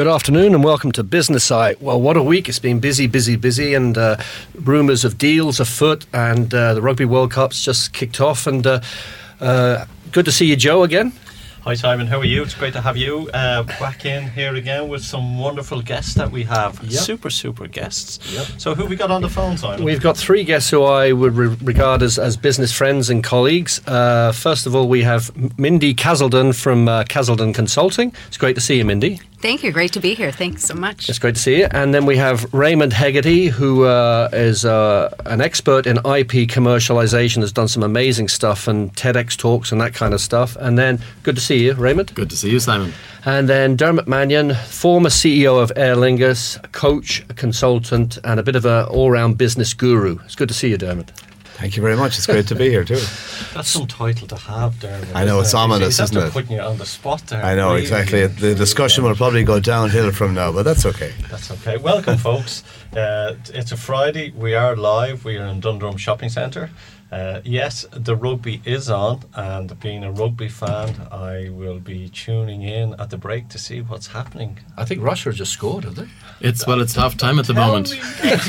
Good afternoon and welcome to Business Eye. Well, what a week. It's been busy, busy, busy, and uh, rumours of deals afoot, and uh, the Rugby World Cup's just kicked off. And uh, uh good to see you, Joe, again. Hi Simon, how are you? It's great to have you uh, back in here again with some wonderful guests that we have. Yep. Super, super guests. Yep. So, who we got on the phone, Simon? We've got three guests who I would re- regard as, as business friends and colleagues. Uh, first of all, we have Mindy Casselden from uh, Consulting. It's great to see you, Mindy. Thank you. Great to be here. Thanks so much. It's great to see you. And then we have Raymond Hegarty, who uh, is uh, an expert in IP commercialization, has done some amazing stuff and TEDx talks and that kind of stuff. And then, good to see you, Raymond. Good to see you, Simon. And then Dermot Mannion, former CEO of Aer Lingus, a coach, a consultant, and a bit of an all round business guru. It's good to see you, Dermot. Thank you very much. It's great to be here too. That's some title to have, there. I know it's ominous, isn't it? Putting you on the spot there. I know exactly. The discussion will probably go downhill from now, but that's okay. That's okay. Welcome, folks. Uh, it's a Friday. We are live. We are in Dundrum Shopping Centre. Uh, yes, the rugby is on, and being a rugby fan, I will be tuning in at the break to see what's happening. I think Russia just scored, have they? It's well, it's half time at the moment. That's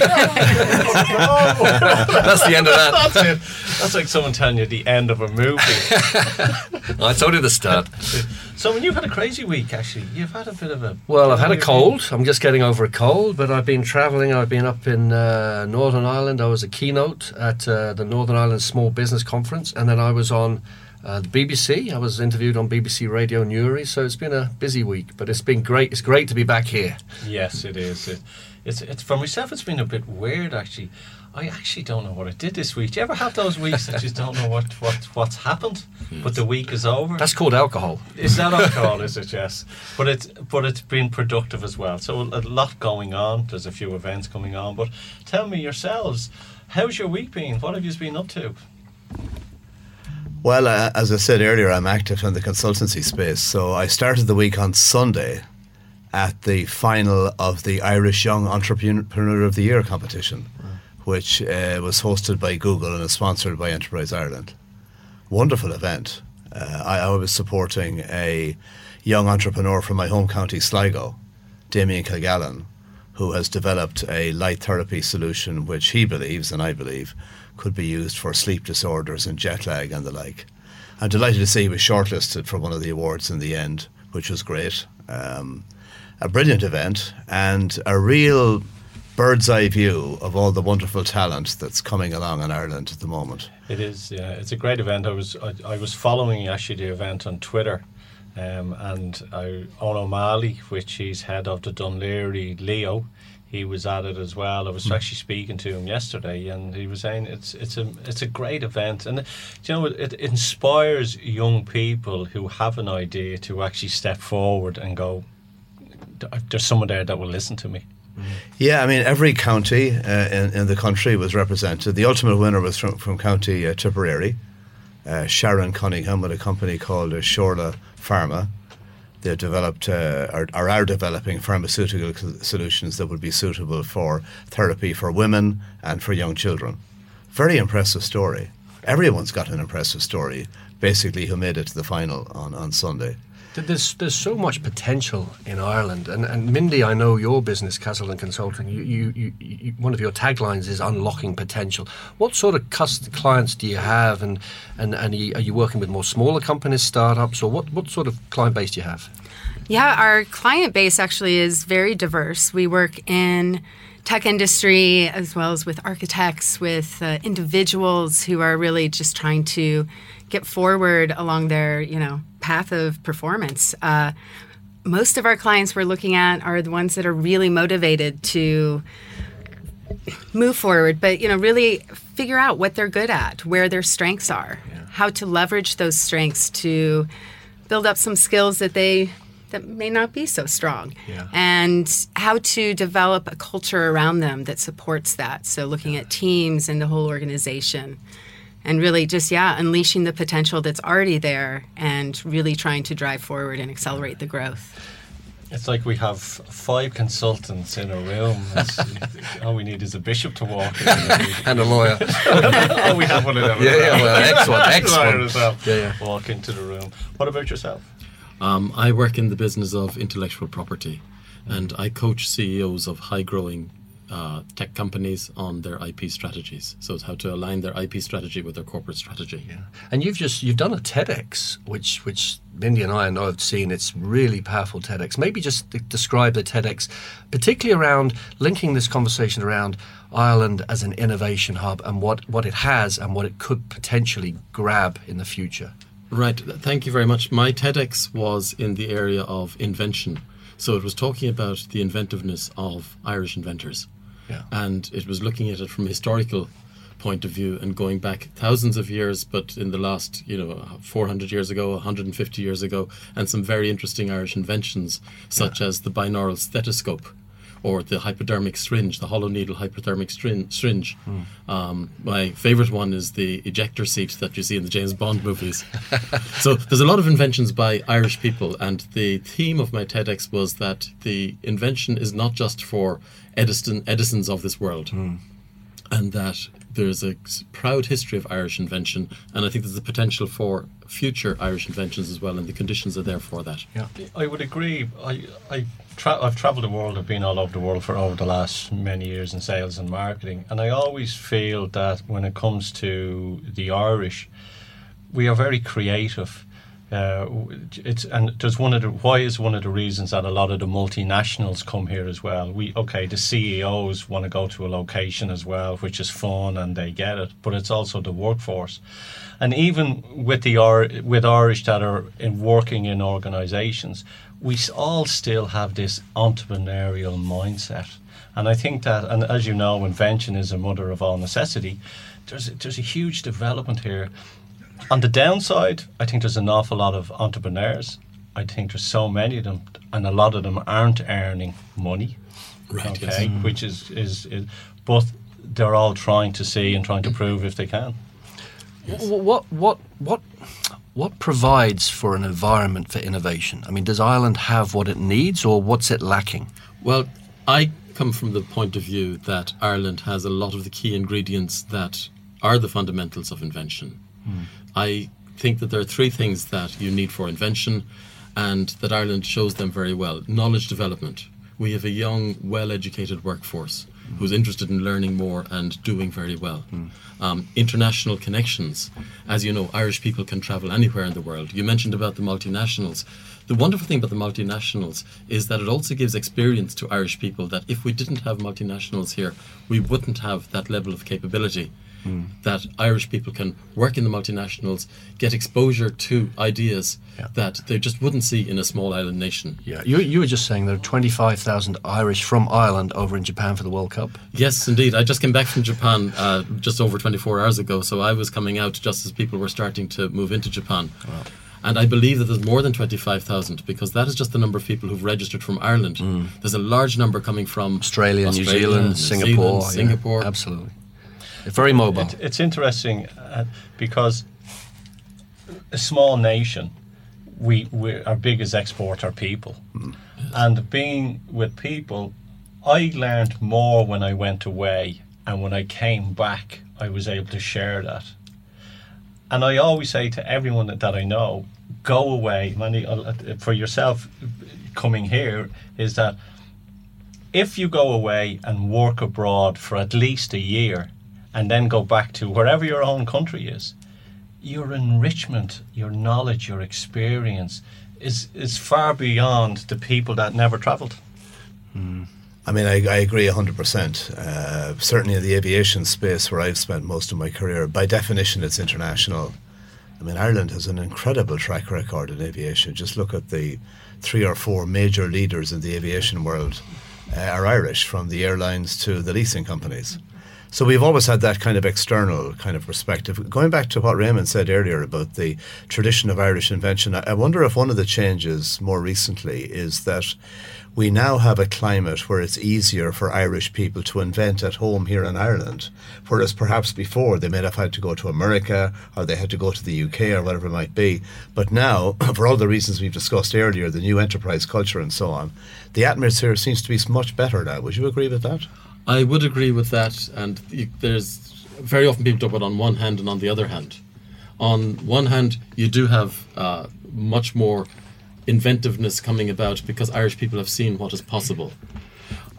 the end of that. That's it. That's like someone telling you the end of a movie. That's only the start. So, when you've had a crazy week, actually, you've had a bit of a. Well, I've had a cold. I'm just getting over a cold, but I've been travelling. I've been up in uh, Northern Ireland. I was a keynote at uh, the Northern Ireland Small Business Conference, and then I was on uh, the BBC. I was interviewed on BBC Radio Newry, so it's been a busy week, but it's been great. It's great to be back here. Yes, it is. It, it's, it's for myself. It's been a bit weird, actually. I actually don't know what I did this week. Do you ever have those weeks that you don't know what, what what's happened, yes. but the week is over? That's called alcohol. Is that alcohol? is it? Yes, but it's but it's been productive as well. So a lot going on. There's a few events coming on. But tell me yourselves, how's your week been? What have you been up to? Well, uh, as I said earlier, I'm active in the consultancy space. So I started the week on Sunday at the final of the Irish Young Entrepreneur of the Year competition which uh, was hosted by Google and is sponsored by Enterprise Ireland. Wonderful event. Uh, I, I, was supporting a young entrepreneur from my home county, Sligo, Damien Kilgallen, who has developed a light therapy solution which he believes, and I believe, could be used for sleep disorders and jet lag and the like. I'm delighted to say he was shortlisted for one of the awards in the end, which was great. Um, a brilliant event and a real bird's eye view of all the wonderful talent that's coming along in Ireland at the moment. It is, yeah. It's a great event. I was I, I was following actually the event on Twitter, um, and I, O'Malley, which he's head of the Dún Laoghaire Leo, he was at it as well. I was mm. actually speaking to him yesterday, and he was saying it's it's a it's a great event, and you know it, it inspires young people who have an idea to actually step forward and go. There's someone there that will listen to me. Yeah, I mean, every county uh, in, in, the country was represented. The ultimate winner was from, from County uh, Tipperary, uh, Sharon Cunningham, with a company called uh, Shorla Pharma. They developed uh, or, or, are developing pharmaceutical solutions that would be suitable for therapy for women and for young children. Very impressive story. Everyone's got an impressive story, basically, who made it to the final on, on Sunday. There's there's so much potential in Ireland, and, and Mindy, I know your business, Casselden Consulting. You, you, you, you, one of your taglines is unlocking potential. What sort of clients do you have, and and, and are you working with more smaller companies, startups, or what what sort of client base do you have? Yeah, our client base actually is very diverse. We work in tech industry as well as with architects, with uh, individuals who are really just trying to get forward along their, you know, path of performance. Uh, most of our clients we're looking at are the ones that are really motivated to move forward, but you know, really figure out what they're good at, where their strengths are, yeah. how to leverage those strengths to build up some skills that they that may not be so strong, yeah. and how to develop a culture around them that supports that. So, looking at teams and the whole organization and really just yeah unleashing the potential that's already there and really trying to drive forward and accelerate the growth it's like we have five consultants in a room. all we need is a bishop to walk in. and a lawyer. oh, we have one of them. Yeah, yeah, well, excellent, excellent. Well. Yeah, yeah. Walk into the room. What about yourself? Um, I work in the business of intellectual property. and I coach CEOs of high growing uh, tech companies on their IP strategies. So it's how to align their IP strategy with their corporate strategy. Yeah. And you've just you've done a TEDx, which which Mindy and I know have seen. It's really powerful TEDx. Maybe just de- describe the TEDx, particularly around linking this conversation around Ireland as an innovation hub and what what it has and what it could potentially grab in the future. Right. Thank you very much. My TEDx was in the area of invention. So it was talking about the inventiveness of Irish inventors. Yeah. And it was looking at it from a historical point of view and going back thousands of years, but in the last, you know, 400 years ago, 150 years ago, and some very interesting Irish inventions, such yeah. as the binaural stethoscope or the hypodermic syringe, the hollow needle hypodermic syringe. Mm. Um, my favorite one is the ejector seat that you see in the James Bond movies. so there's a lot of inventions by Irish people, and the theme of my TEDx was that the invention is not just for Edison Edisons of this world, mm. and that there's a proud history of Irish invention, and I think there's the potential for future Irish inventions as well, and the conditions are there for that. Yeah, I would agree. I, I tra- I've travelled the world. I've been all over the world for over the last many years in sales and marketing, and I always feel that when it comes to the Irish, we are very creative uh, it's and there's one of the why is one of the reasons that a lot of the multinationals come here as well. We okay, the CEOs want to go to a location as well, which is fun and they get it, but it's also the workforce, and even with the with Irish that are in working in organisations, we all still have this entrepreneurial mindset, and I think that, and as you know, invention is a mother of all necessity. There's there's a huge development here on the downside, I think there's an awful lot of entrepreneurs. I think there's so many of them, and a lot of them aren't earning money. Right. Okay, yes. Mm. which is, is is, but they're all trying to see and trying to prove if they can. Yes. What what what what provides for an environment for innovation? I mean, does Ireland have what it needs, or what's it lacking? Well, I come from the point of view that Ireland has a lot of the key ingredients that are the fundamentals of invention. Mm. I think that there are three things that you need for invention and that Ireland shows them very well. Knowledge development. We have a young, well educated workforce mm. who's interested in learning more and doing very well. Mm. Um, international connections. As you know, Irish people can travel anywhere in the world. You mentioned about the multinationals. The wonderful thing about the multinationals is that it also gives experience to Irish people that if we didn't have multinationals here, we wouldn't have that level of capability mm. that Irish people can work in the multinationals, get exposure to ideas yeah. that they just wouldn't see in a small island nation. Yeah, you, you were just saying there are 25,000 Irish from Ireland over in Japan for the World Cup. Yes, indeed. I just came back from Japan uh, just over 24 hours ago, so I was coming out just as people were starting to move into Japan. Wow. And I believe that there's more than 25,000 because that is just the number of people who've registered from Ireland. Mm. There's a large number coming from Australia, Australia New Zealand, New Singapore. Zealand, Singapore. Yeah, absolutely. Very mobile. It, it's interesting uh, because a small nation, we, we our biggest export are people, mm. yes. and being with people, I learned more when I went away, and when I came back, I was able to share that. And I always say to everyone that, that I know, go away. Uh, for yourself, coming here is that if you go away and work abroad for at least a year, and then go back to wherever your own country is, your enrichment, your knowledge, your experience is, is far beyond the people that never travelled. Mm. I mean, I, I agree 100%. Uh, certainly in the aviation space where I've spent most of my career, by definition, it's international. I mean, Ireland has an incredible track record in aviation. Just look at the three or four major leaders in the aviation world uh, are Irish, from the airlines to the leasing companies. So we've always had that kind of external kind of perspective. Going back to what Raymond said earlier about the tradition of Irish invention, I wonder if one of the changes more recently is that we now have a climate where it's easier for Irish people to invent at home here in Ireland, whereas perhaps before they may have had to go to America or they had to go to the UK or whatever it might be. But now, for all the reasons we've discussed earlier, the new enterprise culture and so on, the atmosphere seems to be much better now. Would you agree with that? I would agree with that, and you, there's very often people talk about on one hand and on the other hand. On one hand, you do have uh, much more inventiveness coming about because Irish people have seen what is possible.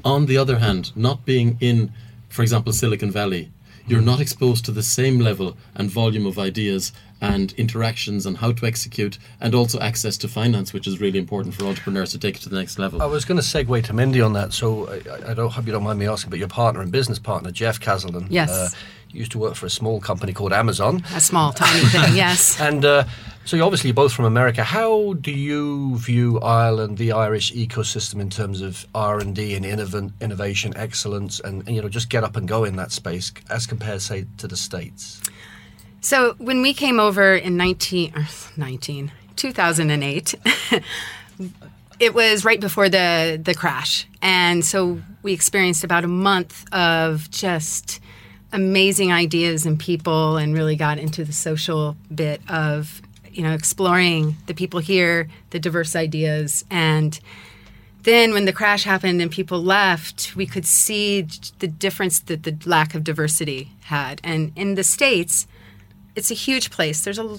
On the other hand, not being in, for example, Silicon Valley, you're not exposed to the same level and volume of ideas and interactions and how to execute, and also access to finance, which is really important for entrepreneurs to take it to the next level. I was going to segue to Mindy on that, so I, I don't hope you don't mind me asking, but your partner and business partner, Jeff Casselden, Yes. uh, used to work for a small company called Amazon. A small, tiny thing, yes. And uh, so you're obviously both from America. How do you view Ireland, the Irish ecosystem, in terms of R and D and innov- innovation, excellence, and, and you know just get up and go in that space as compared, say, to the states? So when we came over in 19, er, 19 2008, it was right before the, the crash. And so we experienced about a month of just amazing ideas and people and really got into the social bit of, you know, exploring the people here, the diverse ideas. And then when the crash happened and people left, we could see the difference that the lack of diversity had. And in the States, it's a huge place. There's a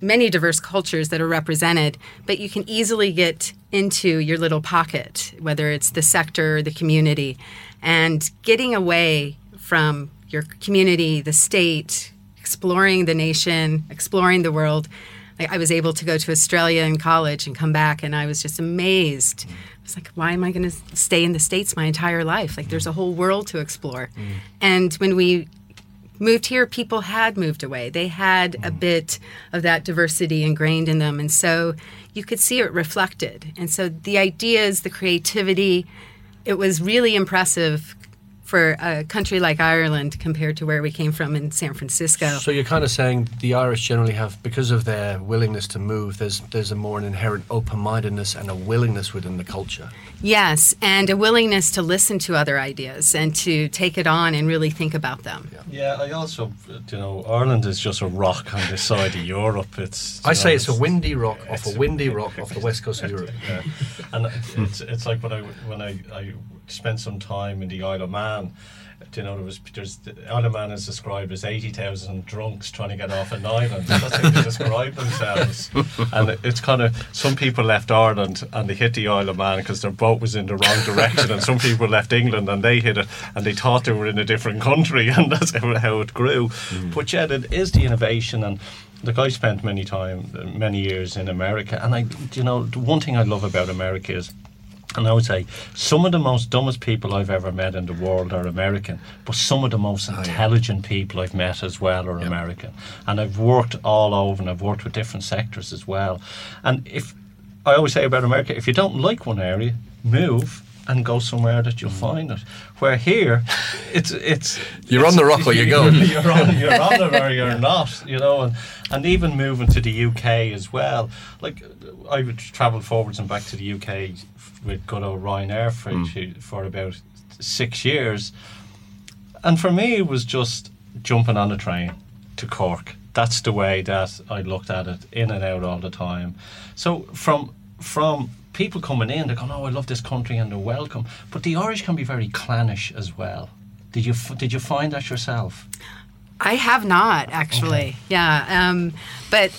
many diverse cultures that are represented, but you can easily get into your little pocket, whether it's the sector or the community, and getting away from your community, the state, exploring the nation, exploring the world. Like I was able to go to Australia in college and come back, and I was just amazed. I was like, why am I going to stay in the States my entire life? Like, there's a whole world to explore. Mm. And when we moved here, people had moved away. They had a mm. bit of that diversity ingrained in them. And so you could see it reflected. And so the ideas, the creativity, it was really impressive for a country like Ireland compared to where we came from in San Francisco. So you're kind of saying the Irish generally have, because of their willingness to move, there's there's a more an inherent open-mindedness and a willingness within the culture. Yes, and a willingness to listen to other ideas and to take it on and really think about them. Yeah, I also, you know, Ireland is just a rock on this side of Europe. It's. I you say know, it's a windy rock off a windy rock off the west coast of Europe. Yeah, and it's it's like when I when I, I spent some time in the Isle of Man. You know, there was there's the Isle of Man is described as eighty thousand drunks trying to get off an island. That's how they describe themselves. And it- it's kind of some people left Ireland and they hit the Isle of Man because their boat was in the wrong direction, and some people left England and they hit it and they thought they were in a different country, and that's how, how it grew. Mm. But yet, it is the innovation and. Look, I spent many time, many years in America, and I, you know, the one thing I love about America is and I would say some of the most dumbest people I've ever met in the world are American, but some of the most oh, intelligent people I've met as well are American. And I've worked all over and I've worked with different sectors as well. And if I always say about America, if you don't like one area, move and go somewhere that you'll mm. find it. Where here, it's it's You're on the rock or you go. you're on you're on it or you're not, you know, and and even moving to the UK as well. Like I would travel forwards and back to the UK with good old Ryanair for mm. for about six years, and for me it was just jumping on a train to Cork. That's the way that I looked at it, in and out all the time. So from from people coming in, they're going, "Oh, I love this country," and they're welcome. But the Irish can be very clannish as well. Did you did you find that yourself? I have not actually. Yeah, um, but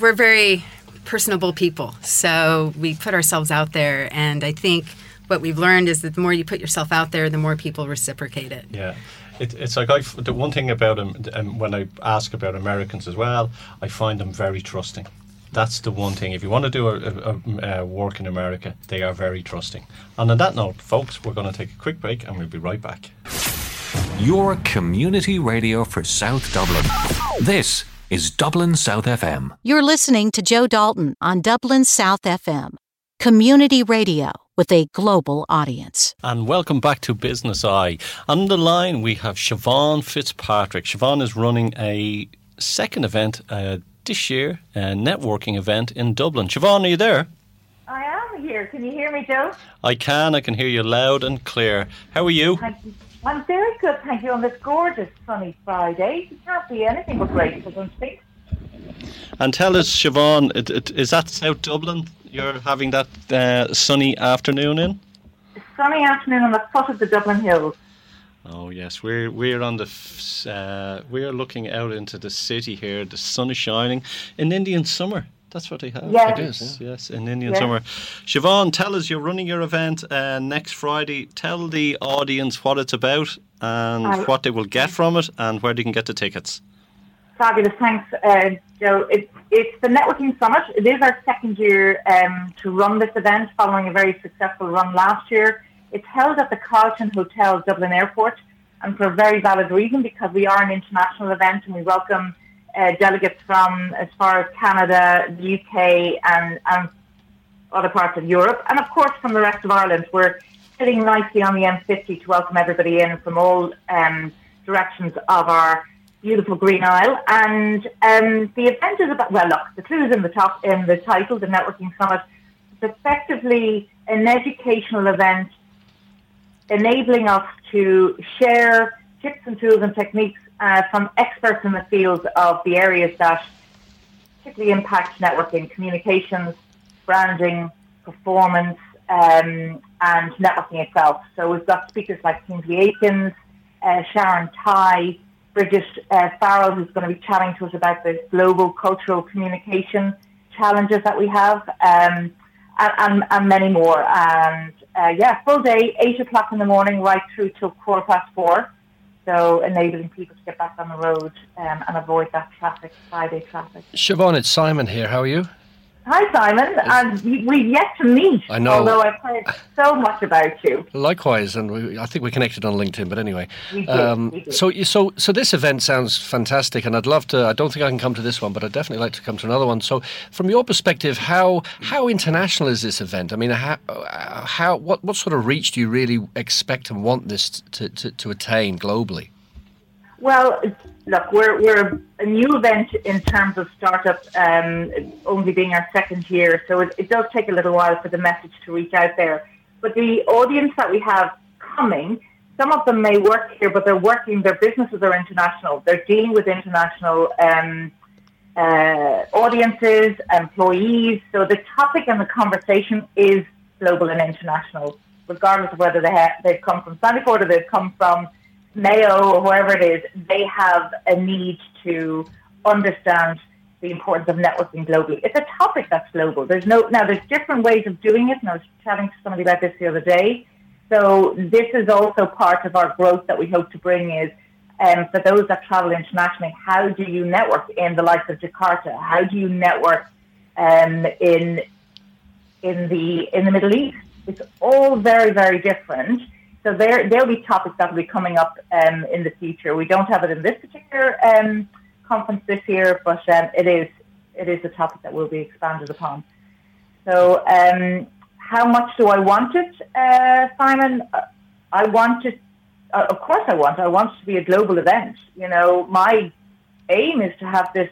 we're very personable people, so we put ourselves out there, and I think what we've learned is that the more you put yourself out there, the more people reciprocate it. Yeah. It, it's like I, the one thing about them, um, when I ask about Americans as well, I find them very trusting. That's the one thing. If you want to do a, a, a, uh, work in America, they are very trusting. And on that note, folks, we're going to take a quick break and we'll be right back. Your community radio for South Dublin. This is Dublin South FM. You're listening to Joe Dalton on Dublin South FM, community radio with a global audience. And welcome back to Business Eye. On the line, we have Siobhan Fitzpatrick. Siobhan is running a second event uh, this year, a networking event in Dublin. Siobhan, are you there? I am here. Can you hear me, Joe? I can. I can hear you loud and clear. How are you? You. I'm very good, thank you, on this gorgeous sunny Friday. It can't be anything but grateful, don't think. And tell us, Siobhan, it, it, is that South Dublin you're having that uh, sunny afternoon in? Sunny afternoon on the foot of the Dublin Hills. Oh yes, we're we're on the uh, we're looking out into the city here. The sun is shining in Indian summer. That's what they have. Yes. It is, Yes, in Indian Yes. summer. Siobhan, tell us, you're running your event uh, next Friday. Tell the audience what it's about and I- what they will get from it and where they can get the tickets. Fabulous, thanks, uh, Joe. It, it's the Networking Summit. It is our second year um, to run this event following a very successful run last year. It's held at the Carlton Hotel, Dublin Airport, and for a very valid reason because we are an international event and we welcome uh, delegates from as far as Canada, the UK, and, and other parts of Europe, and of course from the rest of Ireland. We're sitting nicely on the M50 to welcome everybody in from all um, directions of our beautiful Green Isle. And um, the event is about well, look, the clue is in the top in the title, the Networking Summit. It's effectively an educational event enabling us to share tips and tools and techniques uh, from experts in the fields of the areas that particularly impact networking, communications, branding, performance, um, and networking itself. So we've got speakers like Kingsley Aikens, uh, Sharon Ty, Bridget uh, Farrell, who's going to be chatting to us about the global cultural communication challenges that we have, um, and, and, and many more. And uh, yeah, full day, 8 o'clock in the morning, right through till quarter past four. So enabling people to get back on the road um, and avoid that traffic, Friday traffic. Siobhan, it's Simon here. How are you? Hi, Simon. And we- we've yet to meet. I know. Although I've heard so much about you. Likewise, and we, I think we connected on LinkedIn. But anyway, We did, um, we did. so so so this event sounds fantastic, and I'd love to. I don't think I can come to this one, but I'd definitely like to come to another one. So, from your perspective, how how international is this event? I mean, how uh, how what what sort of reach do you really expect and want this to to, to attain globally? Well, look, we're, we're a new event in terms of startup, um, only being our second year, so it, it does take a little while for the message to reach out there. But the audience that we have coming, some of them may work here, but they're working, their businesses are international. They're dealing with international um, uh, audiences, employees. So the topic and the conversation is global and international, regardless of whether they ha- they've come from Sandyford or they've come from Mayo or wherever it is. They have a need to understand the importance of networking globally. It's a topic that's global. There's no now. There's different ways of doing it, and I was chatting to somebody about this the other day. So this is also part of our growth that we hope to bring is um, for those that travel internationally. How do you network in the likes of Jakarta? How do you network um, in in the in the Middle East? It's all very very different. So there there'll be topics that will be coming up um, in the future. We don't have it in this particular um, conference this year, but um, it is it is a topic that will be expanded upon. So, um, how much do I want it, uh, Simon? I want it. Uh, of course, I want. I want it to be a global event. You know, my aim is to have this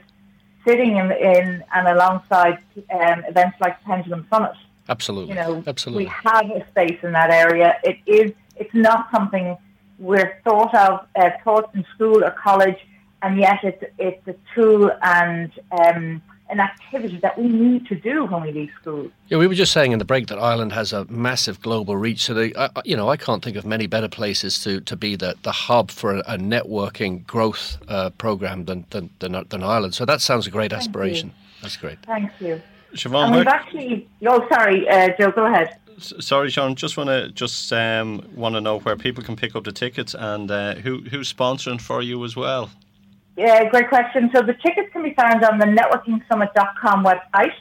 sitting in, in and alongside um, events like Pendulum Summit. Absolutely, You know, absolutely. we have a space in that area. It is. It's not something we're thought of, uh, taught in school or college, and yet it's it's a tool and um, an activity that we need to do when we leave school. Yeah, we were just saying in the break that Ireland has a massive global reach. So, they, I, I- you know, I can't think of many better places to, to be the, the hub for a, a networking growth uh, program than, than, than than Ireland. So that sounds a great you. aspiration. That's great. Thank you. Siobhan, And we've actually. Oh, sorry, uh, Joe. Go ahead. Sorry, Sean, just want to just um, want to know where people can pick up the tickets and uh, who who's sponsoring for you as well. Yeah, great question. So the tickets can be found on the networkingsummit.com website.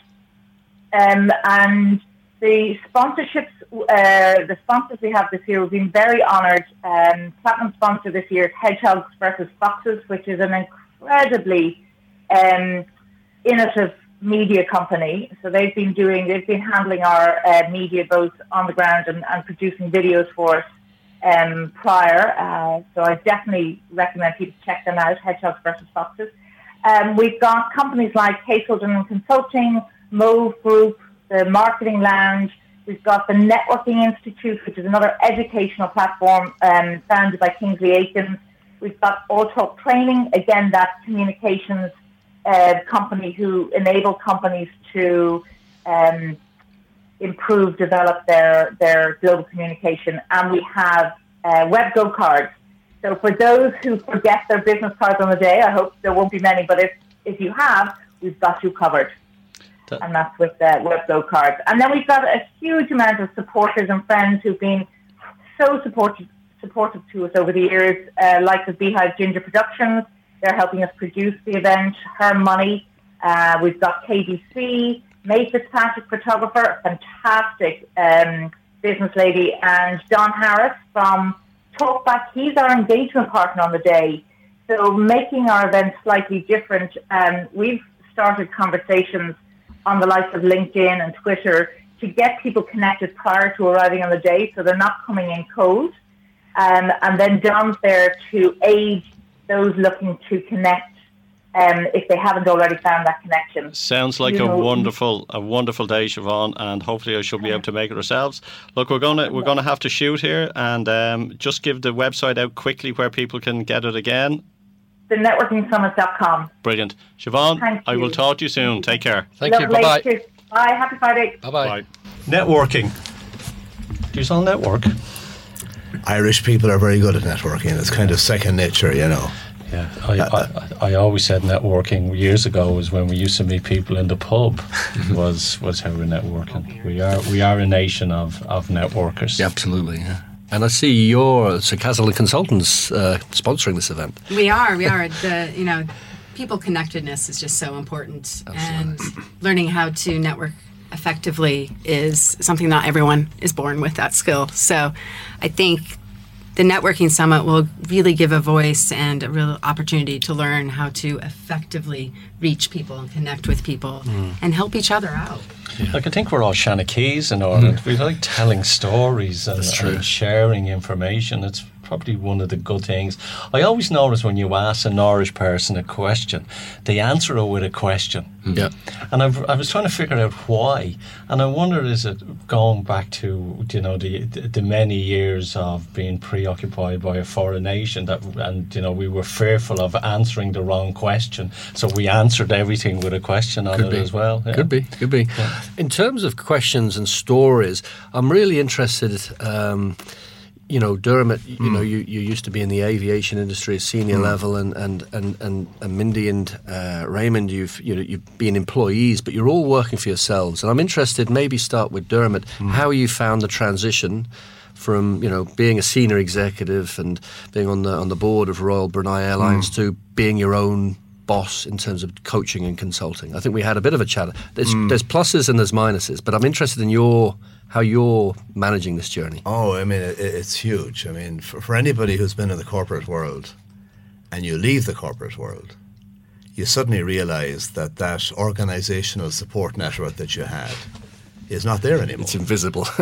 Um, and the sponsorships, uh, the sponsors we have this year, we've been very honoured. Um, platinum sponsor this year is Hedgehogs versus Foxes, which is an incredibly um, innovative media company. So they've been doing, they've been handling our uh, media both on the ground and, and producing videos for us um, prior. Uh, so I definitely recommend people check them out, Hedgehogs versus Foxes. Um, we've got companies like Casselden Consulting, Move Group, the Marketing Lounge. We've got the Networking Institute, which is another educational platform um, founded by Kingsley Aikens. We've got All Talk Training, again, that communications uh, company who enable companies to um, improve, develop their, their global communication. And we have uh, WebGo cards. So for those who forget their business cards on the day, I hope there won't be many, but if, if you have, we've got you covered. That- and that's with uh, Webflow cards. And then we've got a huge amount of supporters and friends who've been so supportive supportive to us over the years, uh, like the Beehive Ginger Productions. They're helping us produce the event. Her Money. Uh, we've got KBC, May Fitzpatrick photographer, fantastic um, business lady, and Don Harris from Talkback. He's our engagement partner on the day. So making our event slightly different, um, we've started conversations on the likes of LinkedIn and Twitter to get people connected prior to arriving on the day, so they're not coming in cold. Um, and then Don's there to aid those looking to connect um, if they haven't already found that connection. Sounds like You a know- wonderful, a wonderful day, Siobhan, and hopefully I shall be able to make it ourselves. Look, we're gonna we're gonna have to shoot here, and um, just give the website out quickly where people can get it again. The networkingsummit.com. Brilliant, Siobhan. Thank I will talk to you soon. Take care. Thank you. Bye bye. Bye. Happy Friday. Bye bye. Bye. Networking. Do you all network? Irish people are very good at networking. It's kind of second nature, you know. Yeah, I, I, I always said networking years ago was when we used to meet people in the pub was was how we're networking. We are we are a nation of, of networkers. Yeah, absolutely. Yeah. And I see you're Casselden Consultants uh, sponsoring this event. We are. We are. The you know, people connectedness is just so important, and learning how to network effectively is something not everyone is born with that skill. So, I think the networking summit will really give a voice and a real opportunity to learn how to effectively reach people and connect with people mm. and help each other out. Like I think we're all Keys in Ireland. We like telling stories and, and sharing information. It's probably one of the good things. I always notice when you ask an Irish person a question, they answer it with a question. Yeah. And I've, I was trying to figure out why, and I wonder is it going back to you know the the many years of being preoccupied by a foreign nation that and you know we were fearful of answering the wrong question, so we answered everything with a question on Could it be. as well. Yeah. Could be, could be. In terms of questions and stories, I'm really interested. Um, you know, Dermot. You know, hmm. you, you used to be in the aviation industry at senior hmm. level, and and and and, and Mindy and uh, Raymond. You've you know you've been employees, but you're all working for yourselves. And I'm interested. Maybe start with Dermot. Hmm. How you found the transition from you know being a senior executive and being on the on the board of Royal Brunei Airlines to being your own boss in terms of coaching and consulting. I think we had a bit of a chat. There's, hmm. there's pluses and there's minuses, but I'm interested in your how you're managing this journey. Oh, I mean, it, it's huge. I mean, for, for anybody who's been in the corporate world and you leave the corporate world, you suddenly realize that that organizational support network that you had is not there anymore. It's invisible.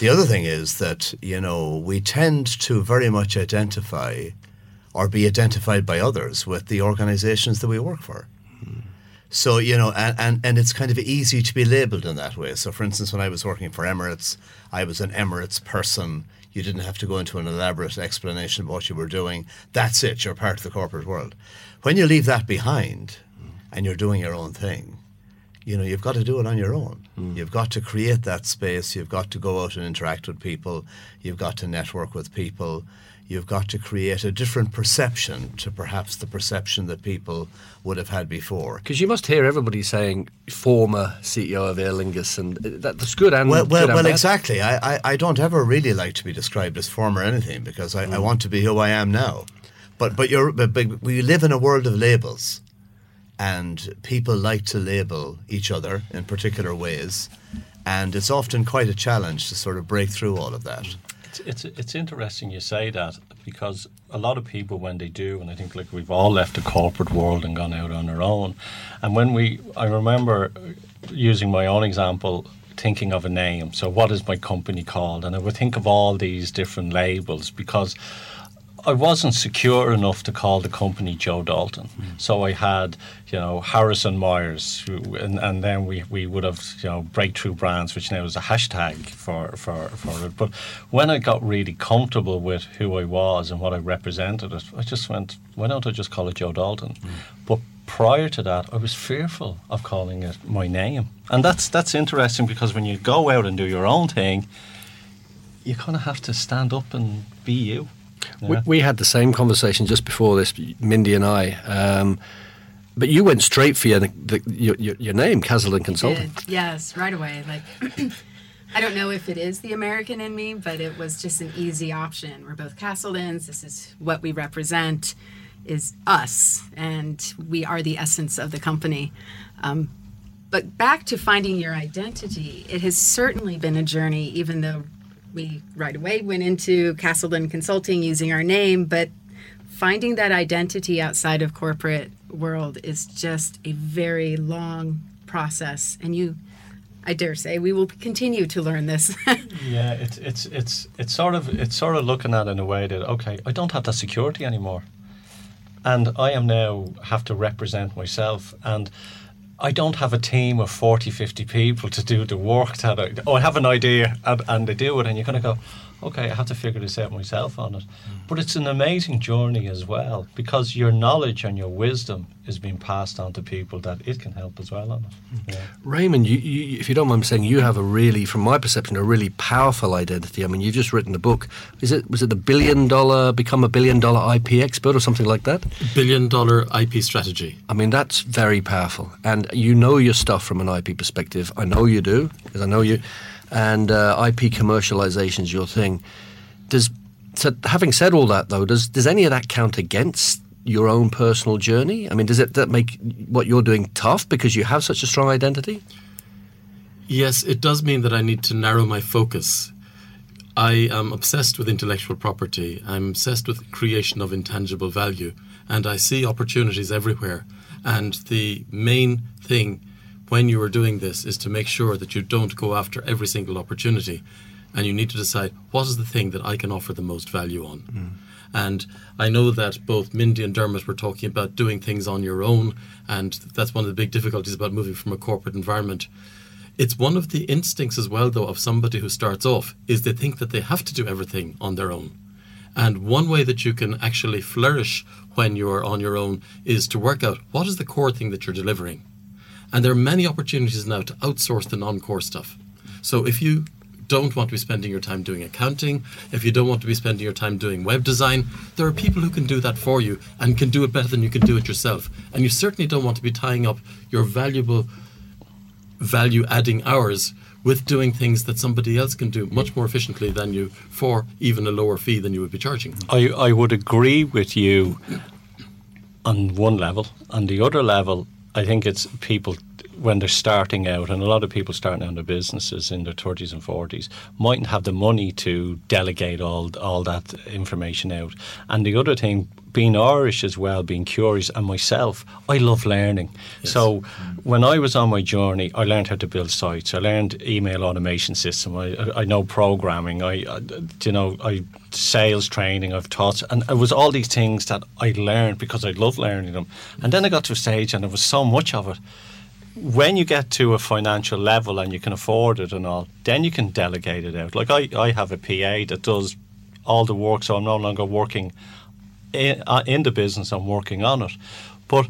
The other thing is that, you know, we tend to very much identify or be identified by others with the organizations that we work for. So, you know, and, and, and it's kind of easy to be labeled in that way. So, for instance, when I was working for Emirates, I was an Emirates person. You didn't have to go into an elaborate explanation of what you were doing. That's it, you're part of the corporate world. When you leave that behind and you're doing your own thing, you know, you've got to do it on your own. Mm. You've got to create that space. You've got to go out and interact with people. You've got to network with people. You've got to create a different perception to perhaps the perception that people would have had before. Because you must hear everybody saying former CEO of Aer Lingus, and uh, that's good and Well, well, good well exactly. I, I, I don't ever really like to be described as former anything because I, I mm. want to be who I am now. But but you're but, but we live in a world of labels, and people like to label each other in particular ways, and it's often quite a challenge to sort of break through all of that. It's, it's interesting you say that because a lot of people when they do, and I think like we've all left the corporate world and gone out on our own, and when we, I remember using my own example, thinking of a name. So what is my company called? And I would think of all these different labels because. I wasn't secure enough to call the company Joe Dalton. Hmm. So I had, you know, Harrison Myers, who, and, and then we, we would have, you know, Breakthrough Brands, which now is a hashtag for, for, for it. But when I got really comfortable with who I was and what I represented, I just went, why don't I just call it Joe Dalton? Hmm. But prior to that, I was fearful of calling it my name. And that's, that's interesting because when you go out and do your own thing, you kind of have to stand up and be you. We, Yeah. we had the same conversation just before this, Mindy and I. Um, But you went straight for your the, your, your, your name, Casselden Consulting. Yes, right away. Like, I don't know if it is the American in me, but it was just an easy option. We're both Casseldens. This is what we represent, is us, and we are the essence of the company. Um, but back to finding your identity, it has certainly been a journey, even though we right away went into Casselden Consulting using our name, but finding that identity outside of corporate world is just a very long process. And you I dare say we will continue to learn this. yeah, it's it's it's it's sort of it's sort of looking at it in a way that okay, I don't have that security anymore, and I am now have to represent myself, and I don't have a team of 40, 50 people to do the work that I. Oh, I have an idea, and, and they do it, and you're going to go, okay, I have to figure this out myself on it. Mm. But it's an amazing journey as well because your knowledge and your wisdom is being passed on to people that it can help as well on it. Yeah. Raymond, you, you, if you don't mind me saying, you have a really, from my perception, a really powerful identity. I mean, you've just written a book. Is it was it the billion dollar become a billion dollar IP expert or something like that? Billion dollar IP strategy. I mean, that's very powerful, and you know your stuff from an IP perspective. I know you do because I know you and uh, IP commercialization is your thing. Does so having said all that though, does does any of that count against your own personal journey? I mean, does it that make what you're doing tough because you have such a strong identity? Yes, it does mean that I need to narrow my focus. I am obsessed with intellectual property. I'm obsessed with creation of intangible value, and I see opportunities everywhere. And the main thing when you are doing this is to make sure that you don't go after every single opportunity and you need to decide what is the thing that I can offer the most value on. Mm. And I know that both Mindy and Dermot were talking about doing things on your own, and that's one of the big difficulties about moving from a corporate environment. It's one of the instincts as well, though, of somebody who starts off is they think that they have to do everything on their own. And one way that you can actually flourish when you're on your own is to work out what is the core thing that you're delivering and there are many opportunities now to outsource the non core stuff. So if you don't want to be spending your time doing accounting, if you don't want to be spending your time doing web design, there are people who can do that for you and can do it better than you can do it yourself. And you certainly don't want to be tying up your valuable value adding hours with doing things that somebody else can do much more efficiently than you for even a lower fee than you would be charging. I, I would agree with you on one level. On the other level, I think it's people when they're starting out, and a lot of people starting out their businesses in their 30s and 40s mightn't have the money to delegate all all that information out. And the other thing, being Irish as well, being curious, and myself, I love learning. Yes. So when I was on my journey, I learned how to build sites. I learned email automation system. I, I know programming. I, uh, I, you know, I sales training. I've taught, and it was all these things that I learned because I love learning them. And then I got to a stage, and there was so much of it when you get to a financial level and you can afford it and all, then you can delegate it out. Like I, I have a PA that does all the work, so I'm no longer working in, uh, in the business, I'm working on it. But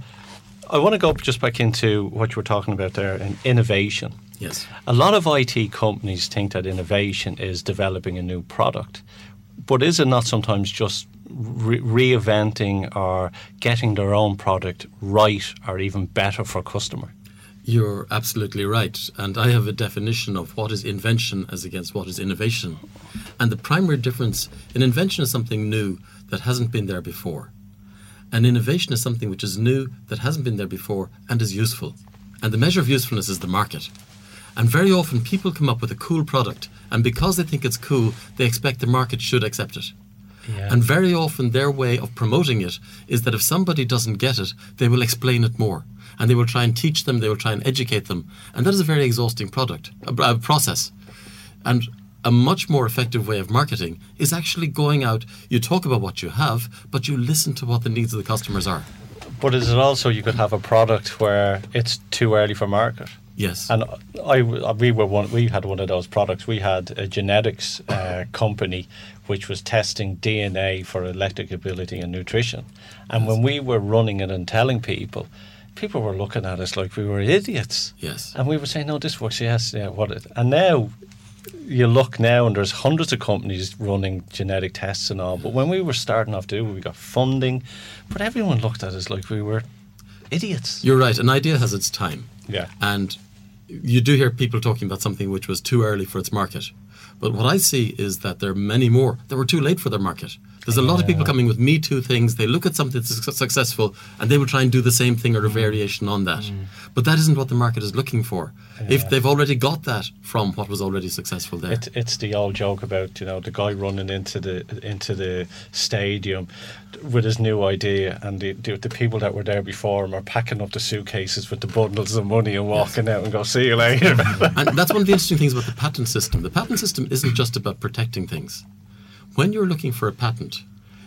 I want to go just back into what you were talking about there in innovation. Yes. A lot of IT companies think that innovation is developing a new product. But is it not sometimes just re- reinventing or getting their own product right or even better for customer? You're absolutely right. And I have a definition of what is invention as against what is innovation. And the primary difference an invention is something new that hasn't been there before. An innovation is something which is new that hasn't been there before and is useful. And the measure of usefulness is the market. And very often people come up with a cool product, and because they think it's cool, they expect the market should accept it. Yeah. And very often their way of promoting it is that if somebody doesn't get it, they will explain it more and they will try and teach them, they will try and educate them. And that is a very exhausting product, a, a process. And a much more effective way of marketing is actually going out, you talk about what you have, but you listen to what the needs of the customers are. But is it also you could have a product where it's too early for market? Yes. And I, we were one. We had one of those products. We had a genetics uh, company which was testing DNA for electric ability and nutrition. And yes. when we were running it and telling people, people were looking at us like we were idiots. Yes. And we were saying, no, this works, yes, yeah, what it. And now you look now and there's hundreds of companies running genetic tests and all. But when we were starting off doing we got funding, but everyone looked at us like we were idiots. You're right. An idea has its time. Yeah. And you do hear people talking about something which was too early for its market. But what I see is that there are many more that were too late for their market. There's a lot of people coming with Me Too things. They look at something that's su- successful and they will try and do the same thing or a mm. variation on that. Mm. But that isn't what the market is looking for. If they've already got that from what was already successful there. It, it's the old joke about you know the guy running into the into the stadium with his new idea, and the, the, the people that were there before him are packing up the suitcases with the bundles of money and walking out and go see you later. and that's one of the interesting things about the patent system. The patent system isn't just about protecting things. When you're looking for a patent,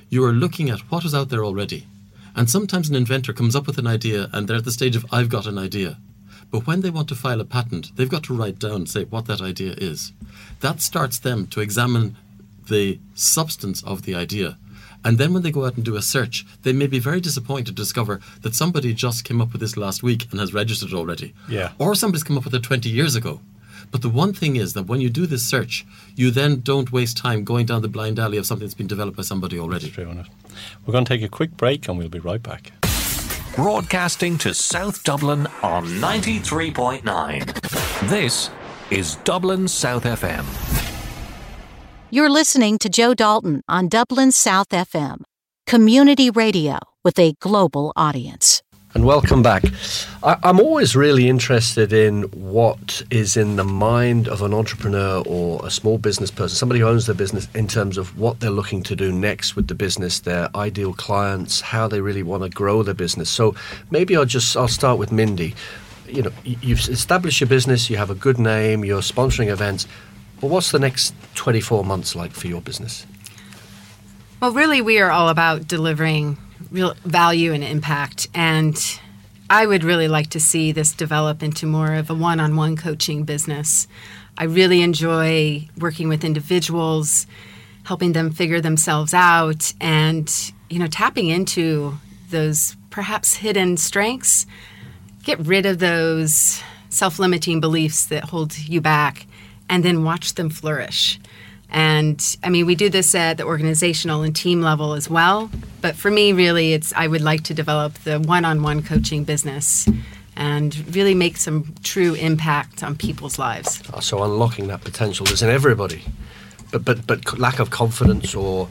you are looking at what is out there already. And sometimes an inventor comes up with an idea and they're at the stage of, I've got an idea. But when they want to file a patent, they've got to write down, say, what that idea is. That starts them to examine the substance of the idea. And then when they go out and do a search, they may be very disappointed to discover that somebody just came up with this last week and has registered already. Yeah. Or somebody's come up with it 20 years ago. But the one thing is that when you do this search, you then don't waste time going down the blind alley of something that's been developed by somebody already. True enough. We're going to take a quick break and we'll be right back. Broadcasting to South Dublin on 93.9. This is Dublin South FM. You're listening to Joe Dalton on Dublin South FM, community radio with a global audience. And welcome back. I, I'm always really interested in what is in the mind of an entrepreneur or a small business person, somebody who owns their business, in terms of what they're looking to do next with the business, their ideal clients, how they really want to grow their business. So maybe I'll just I'll start with Mindy. You know, you've established your business, you have a good name, you're sponsoring events. But what's the next 24 months like for your business? Well, really, we are all about delivering real value and impact. And I would really like to see this develop into more of a one on one coaching business. I really enjoy working with individuals, helping them figure themselves out, and you know, tapping into those perhaps hidden strengths. Get rid of those self limiting beliefs that hold you back, and then watch them flourish. And I mean, we do this at the organizational and team level as well. But for me, really, it's I would like to develop the one on one coaching business and really make some true impact on people's lives. Uh, So unlocking that potential is in everybody, but but but lack of confidence or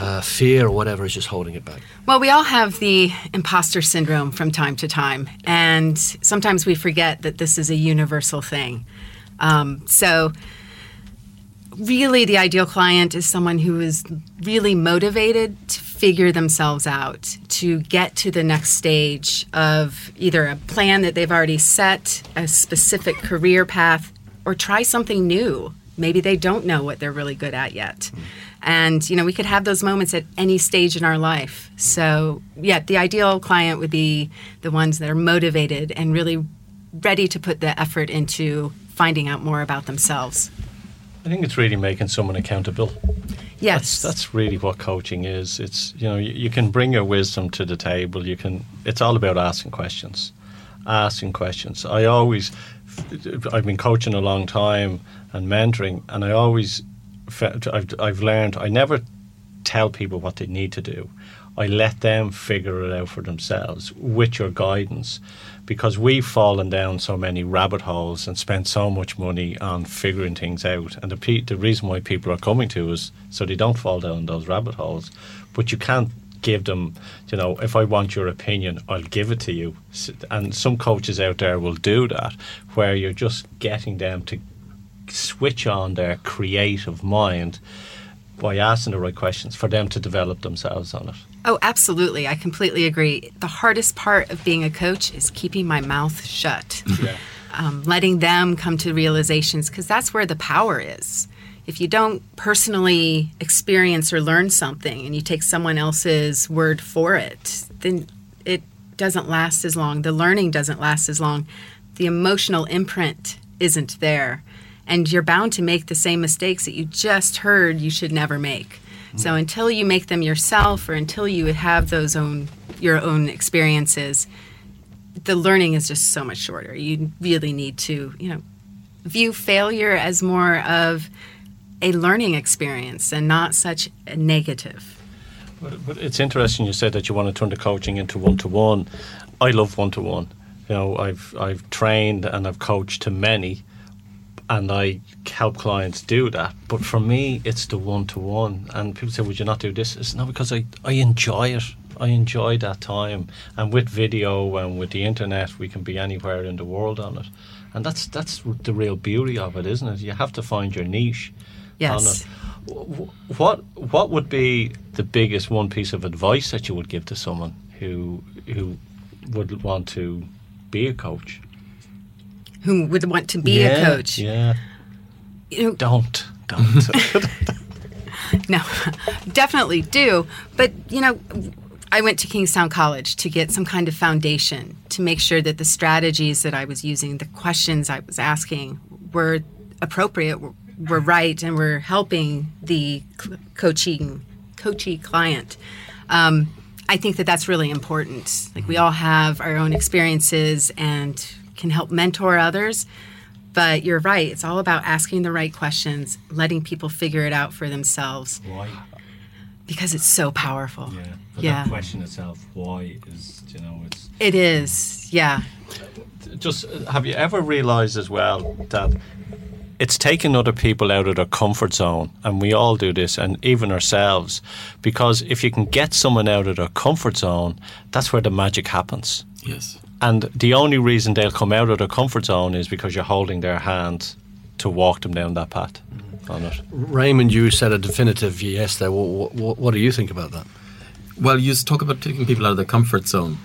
uh, fear or whatever is just holding it back. Well, we all have the imposter syndrome from time to time, and sometimes we forget that this is a universal thing. Um, so, really, the ideal client is someone who is really motivated to figure themselves out, to get to the next stage of either a plan that they've already set, a specific career path, or try something new. Maybe they don't know what they're really good at yet. And, you know, we could have those moments at any stage in our life. So, yeah, the ideal client would be the ones that are motivated and really ready to put the effort into finding out more about themselves. I think it's really making someone accountable. Yes. That's, that's really what coaching is. It's you know you, you can bring your wisdom to the table. You can. It's all about asking questions, asking questions. I always, I've been coaching a long time and mentoring, and I always, I've I've learned I never tell people what they need to do. I let them figure it out for themselves with your guidance because we've fallen down so many rabbit holes and spent so much money on figuring things out. And the, pe- the reason why people are coming to us is so they don't fall down those rabbit holes. But you can't give them, you know, if I want your opinion, I'll give it to you. And some coaches out there will do that where you're just getting them to switch on their creative mind by asking the right questions for them to develop themselves on it. Oh, absolutely. I completely agree. The hardest part of being a coach is keeping my mouth shut, Yeah. um, letting them come to realizations, because that's where the power is. If you don't personally experience or learn something and you take someone else's word for it, then it doesn't last as long. The learning doesn't last as long. The emotional imprint isn't there. And you're bound to make the same mistakes that you just heard you should never make. So until you make them yourself or until you have those own your own experiences, the learning is just so much shorter. You really need to, you know, view failure as more of a learning experience and not such a negative. But, it's interesting you said that you want to turn the coaching into one to one. I love one to one. You know, I've I've trained and I've coached to many, and I help clients do that. But for me, it's the one to one. And people say, "Would you not do this?" It's not because I I enjoy it. I enjoy that time, and with video and with the internet, we can be anywhere in the world on it, and that's that's the real beauty of it, isn't it? You have to find your niche. Yes. On it. What what would be the biggest one piece of advice that you would give to someone who who would want to be a coach? Who would want to be a coach? Yeah. You know, Don't. Don't. No, definitely do. But, you know, I went to Kingstown College to get some kind of foundation to make sure that the strategies that I was using, the questions I was asking were appropriate, were, were right, and were helping the coaching coachee client. Um, I think that that's really important. Like we all have our own experiences and can help mentor others. But you're right. It's all about asking the right questions, letting people figure it out for themselves why? because it's so powerful. Yeah. But Yeah. that question itself, why is you know it's It is. Yeah. just have you ever realized as well that it's taking other people out of their comfort zone and we all do this and even ourselves because if you can get someone out of their comfort zone that's where the magic happens Yes. And the only reason they'll come out of their comfort zone is because you're holding their hand to walk them down that path mm-hmm. on it Raymond, you said a definitive yes there. What, what, what do you think about that? Well, you talk about taking people out of their comfort zone.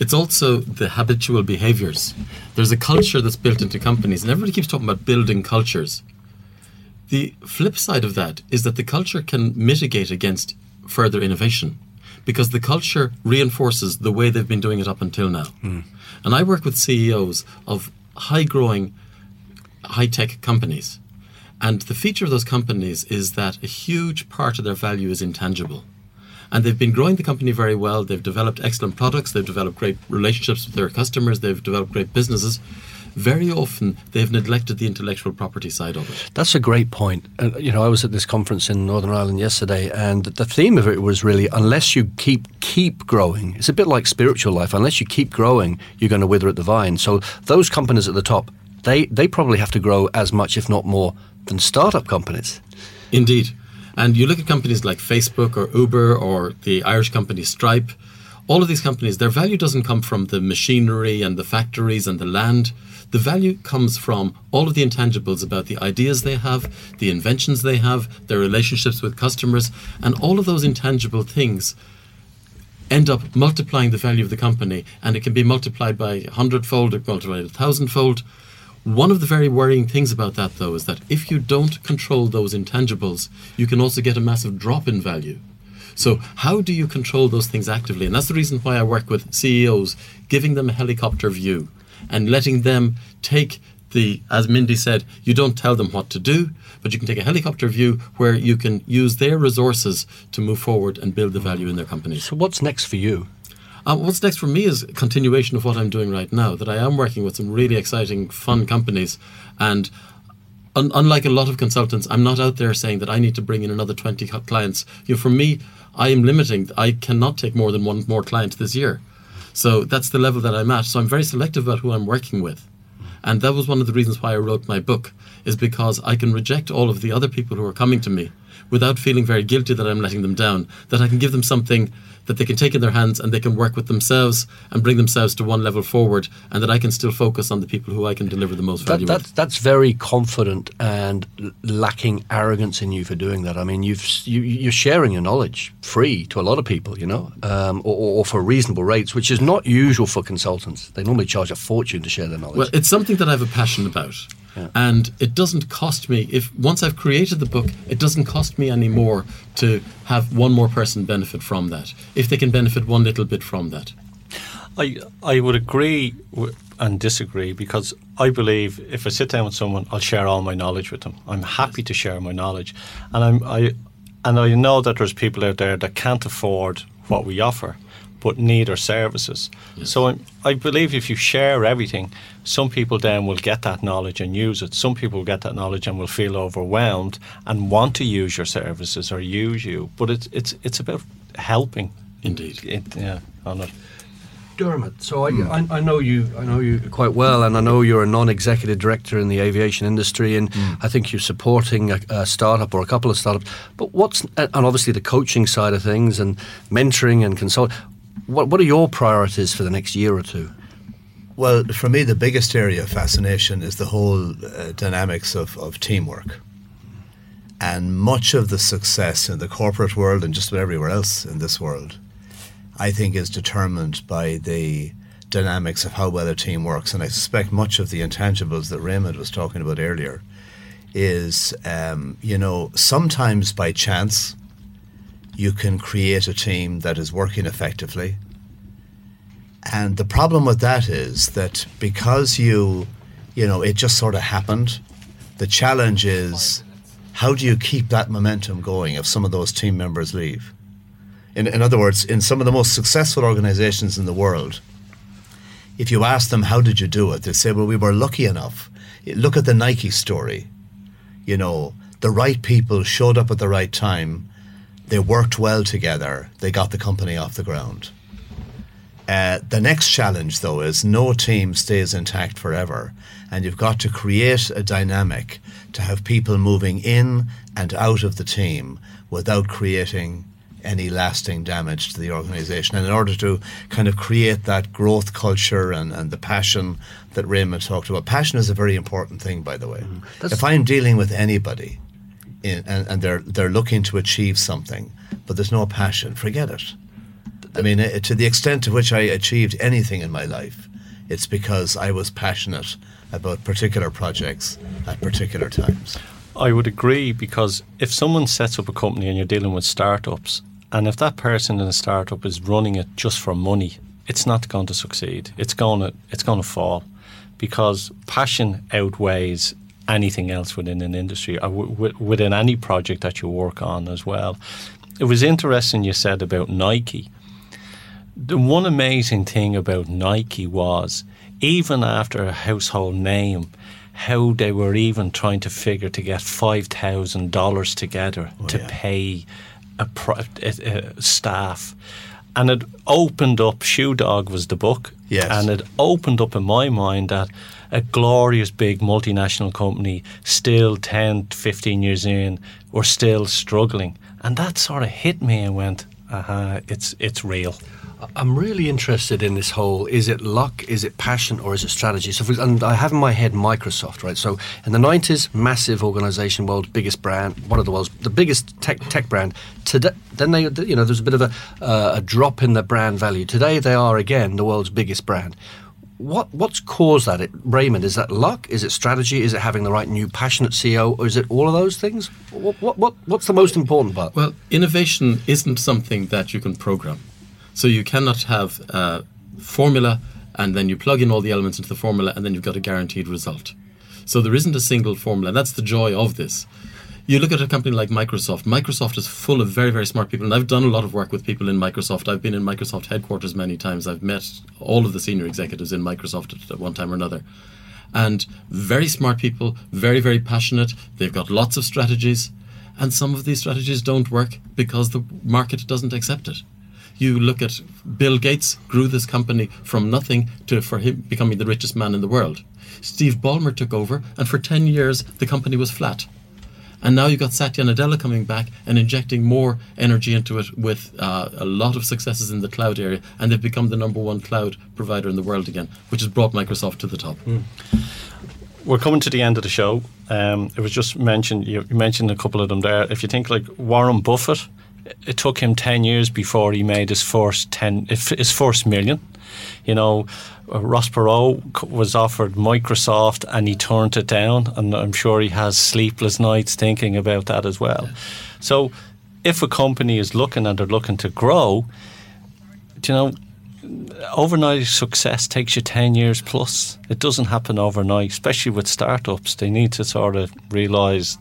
It's also the habitual behaviors. There's a culture that's built into companies, and everybody keeps talking about building cultures. The flip side of that is that the culture can mitigate against further innovation because the culture reinforces the way they've been doing it up until now. Hmm. And I work with CEOs of high growing, high tech companies. And the feature of those companies is that a huge part of their value is intangible. And they've been growing the company very well. They've developed excellent products. They've developed great relationships with their customers. They've developed great businesses. Very often, they've neglected the intellectual property side of it. That's a great point. Uh, you know, I was at this conference in Northern Ireland yesterday, and the theme of it was really unless you keep keep growing, it's a bit like spiritual life. Unless you keep growing, you're going to wither at the vine. So those companies at the top, they they probably have to grow as much, if not more, than startup companies. Indeed. And you look at companies like Facebook or Uber or the Irish company Stripe, all of these companies, their value doesn't come from the machinery and the factories and the land. The value comes from all of the intangibles about the ideas they have, the inventions they have, their relationships with customers, and all of those intangible things end up multiplying the value of the company. And it can be multiplied by a hundredfold, can multiplied a thousandfold. One of the very worrying things about that, though, is that if you don't control those intangibles, you can also get a massive drop in value. So, how do you control those things actively? And that's the reason why I work with CEOs, giving them a helicopter view and letting them take the, as Mindy said, you don't tell them what to do, but you can take a helicopter view where you can use their resources to move forward and build the value in their companies. So what's next for you? Uh, what's next for me is a continuation of what I'm doing right now. That I am working with some really exciting, fun companies, and un- unlike a lot of consultants, I'm not out there saying that I need to bring in another 20 clients. You know, for me, I am limiting. I cannot take more than one more client this year. So that's the level that I'm at. So I'm very selective about who I'm working with. And that was one of the reasons why I wrote my book, is because I can reject all of the other people who are coming to me without feeling very guilty that I'm letting them down, that I can give them something that they can take in their hands and they can work with themselves and bring themselves to one level forward, and that I can still focus on the people who I can deliver the most value that, with. that's very confident and lacking arrogance in you for doing that. I mean, you've you, you're sharing your knowledge free to a lot of people, you know, um, or, or for reasonable rates, which is not usual for consultants. They normally charge a fortune to share their knowledge. Well, it's something that I have a passion about. And it doesn't cost me if once I've created the book, it doesn't cost me any more to have one more person benefit from that. If they can benefit one little bit from that. I I would agree w- and disagree because I believe if I sit down with someone, I'll share all my knowledge with them. I'm happy to share my knowledge, and I'm I and I know that there's people out there that can't afford what we offer, but need our services. So I'm, I believe if you share everything, some people then will get that knowledge and use it. Some people will get that knowledge and will feel overwhelmed and want to use your services or use you. But it's it's it's about helping. Indeed. It, yeah, on it. Dermot. So I, I, I, know you. I know you quite well, and I know you're a non-executive director in the aviation industry, and mm. I think you're supporting a, a, startup or a couple of startups. But what's and obviously the coaching side of things and mentoring and consult. What what are your priorities for the next year or two? Well, for me, the biggest area of fascination is the whole uh, dynamics of, of teamwork. And much of the success in the corporate world and just about everywhere else in this world, I think, is determined by the dynamics of how well a team works. And I suspect much of the intangibles that Raymond was talking about earlier is, um, you know, sometimes by chance, you can create a team that is working effectively. And the problem with that is that because you, you know, it just sort of happened, the challenge is how do you keep that momentum going if some of those team members leave? In, in other words, in some of the most successful organizations in the world, if you ask them, how did you do it? They say, well, we were lucky enough. Look at the Nike story. You know, the right people showed up at the right time. They worked well together. They got the company off the ground. Uh, the next challenge, though, is no team stays intact forever. And you've got to create a dynamic to have people moving in and out of the team without creating any lasting damage to the organization. And in order to kind of create that growth culture and, and the passion that Raymond talked about, passion is a very important thing, by the way. Mm-hmm. If I'm dealing with anybody in, and, and they're, they're looking to achieve something, but there's no passion, forget it. I mean, eh, to the extent to which I achieved anything in my life, it's because I was passionate about particular projects at particular times. I would agree because if someone sets up a company and you're dealing with startups, and if that person in a startup is running it just for money, it's not going to succeed. It's going to it's going to fall because passion outweighs anything else within an industry or uh, w- within any project that you work on as well. It was interesting you said about Nike. The one amazing thing about Nike was even after a household name, how they were even trying to figure to get five thousand dollars together oh, to yeah. pay a, pro- a, a, staff, and it opened up. Shoe Dog was the book, yes. and it opened up in my mind that a glorious big multinational company, still 10, 15 years in, were still struggling, and that sort of hit me and went, "Aha, uh-huh, it's it's real." I'm really interested in this whole is it luck, is it passion, or is it strategy? So, for, and I have in my head Microsoft, right? So, in the 90s, massive organization, world's biggest brand, one of the world's the biggest tech tech brand. Today, then they, you know, there's a bit of a, uh, a drop in the brand value. Today, they are again the world's biggest brand. What what's caused that? It, Raymond, is that luck? Is it strategy? Is it having the right new passionate CEO? Or is it all of those things? What, what, what what's the most important part? Well, innovation isn't something that you can program so you cannot have a formula and then you plug in all the elements into the formula and then you've got a guaranteed result. So there isn't a single formula. And that's the joy of this. You look at a company like Microsoft. Microsoft is full of very, very smart people. And I've done a lot of work with people in Microsoft. I've been in Microsoft headquarters many times. I've met all of the senior executives in Microsoft at one time or another. And very smart people, very, very passionate. They've got lots of strategies. And some of these strategies don't work because the market doesn't accept it. You look at Bill Gates grew this company from nothing to for him becoming the richest man in the world. Steve Ballmer took over, and for 10 years, the company was flat. And now you've got Satya Nadella coming back and injecting more energy into it with uh, a lot of successes in the cloud area. And they've become the number one cloud provider in the world again, which has brought Microsoft to the top. Mm. We're coming to the end of the show. Um, it was just mentioned, you mentioned a couple of them there. If you think like Warren Buffett, it took him 10 years before he made his first 10 his first million you know Uh, Ross Perot was offered Microsoft and he turned it down. And I'm sure he has sleepless nights thinking about that as well. So if a company is looking and they're looking to grow you know overnight success takes you 10 years plus. It doesn't happen overnight especially with startups. They need to sort of realize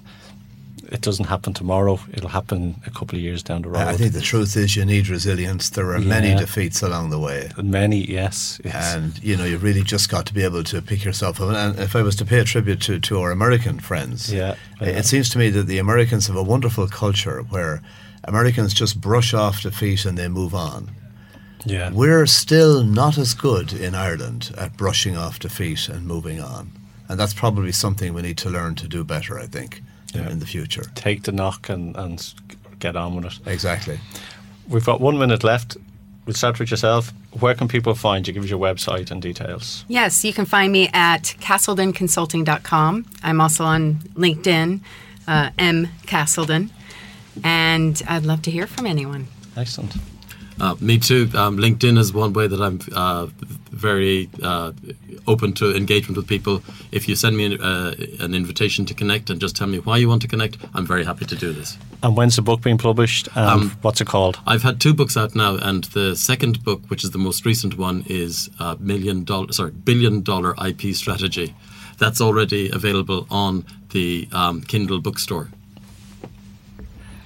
it doesn't happen tomorrow. It'll happen a couple of years down the road. I think the truth is you need resilience. There are yeah. many defeats along the way. Many, yes, yes, And you know you've really just got to be able to pick yourself up. And if I was to pay a tribute to, to our American friends, yeah, yeah. it seems to me that the Americans have a wonderful culture where Americans just brush off defeat and they move on. Yeah. We're still not as good in Ireland at brushing off defeat and moving on. And that's probably something we need to learn to do better, I think, Yeah. in the future. Take the knock and, and get on with it. Exactly. We've got one minute left. We'll start with yourself. Where can people find you? Give us your website and details. Yes, you can find me at casseldenconsulting.com. I'm also on LinkedIn, uh, M. Casselden, and I'd love to hear from anyone. Excellent. Uh, me too. Um, LinkedIn is one way that I'm uh, very uh, open to engagement with people. If you send me an, uh, an invitation to connect and just tell me why you want to connect, I'm very happy to do this. And when's the book being published? And Um, what's it called? I've had two books out now, and the second book, which is the most recent one, is uh, million dollar, sorry, billion dollar IP strategy. That's already available on the um, Kindle bookstore.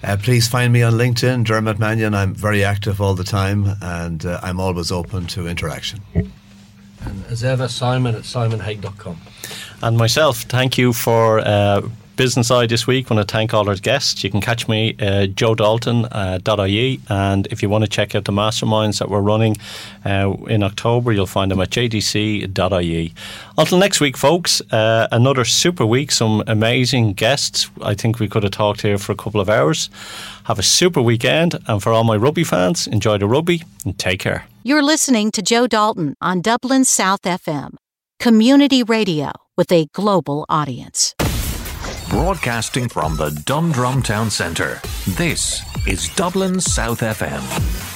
Uh, please find me on LinkedIn, Dermot Mannion. I'm very active all the time and uh, I'm always open to interaction. And as ever, Simon at simonhaig.com. And myself, thank you for uh, Business Eye this week. Want to thank all our guests. You can catch me, uh, Joe Dalton, uh, .ie, and if you want to check out the masterminds that we're running uh, in October, you'll find them at jdc.ie. Until next week, folks, uh, another super week, some amazing guests. I think we could have talked here for a couple of hours. Have a super weekend, and for all my rugby fans, enjoy the rugby and take care. You're listening to Joe Dalton on Dublin South FM, community radio with a global audience. Broadcasting from the Dundrum Town Centre. This is Dublin South FM.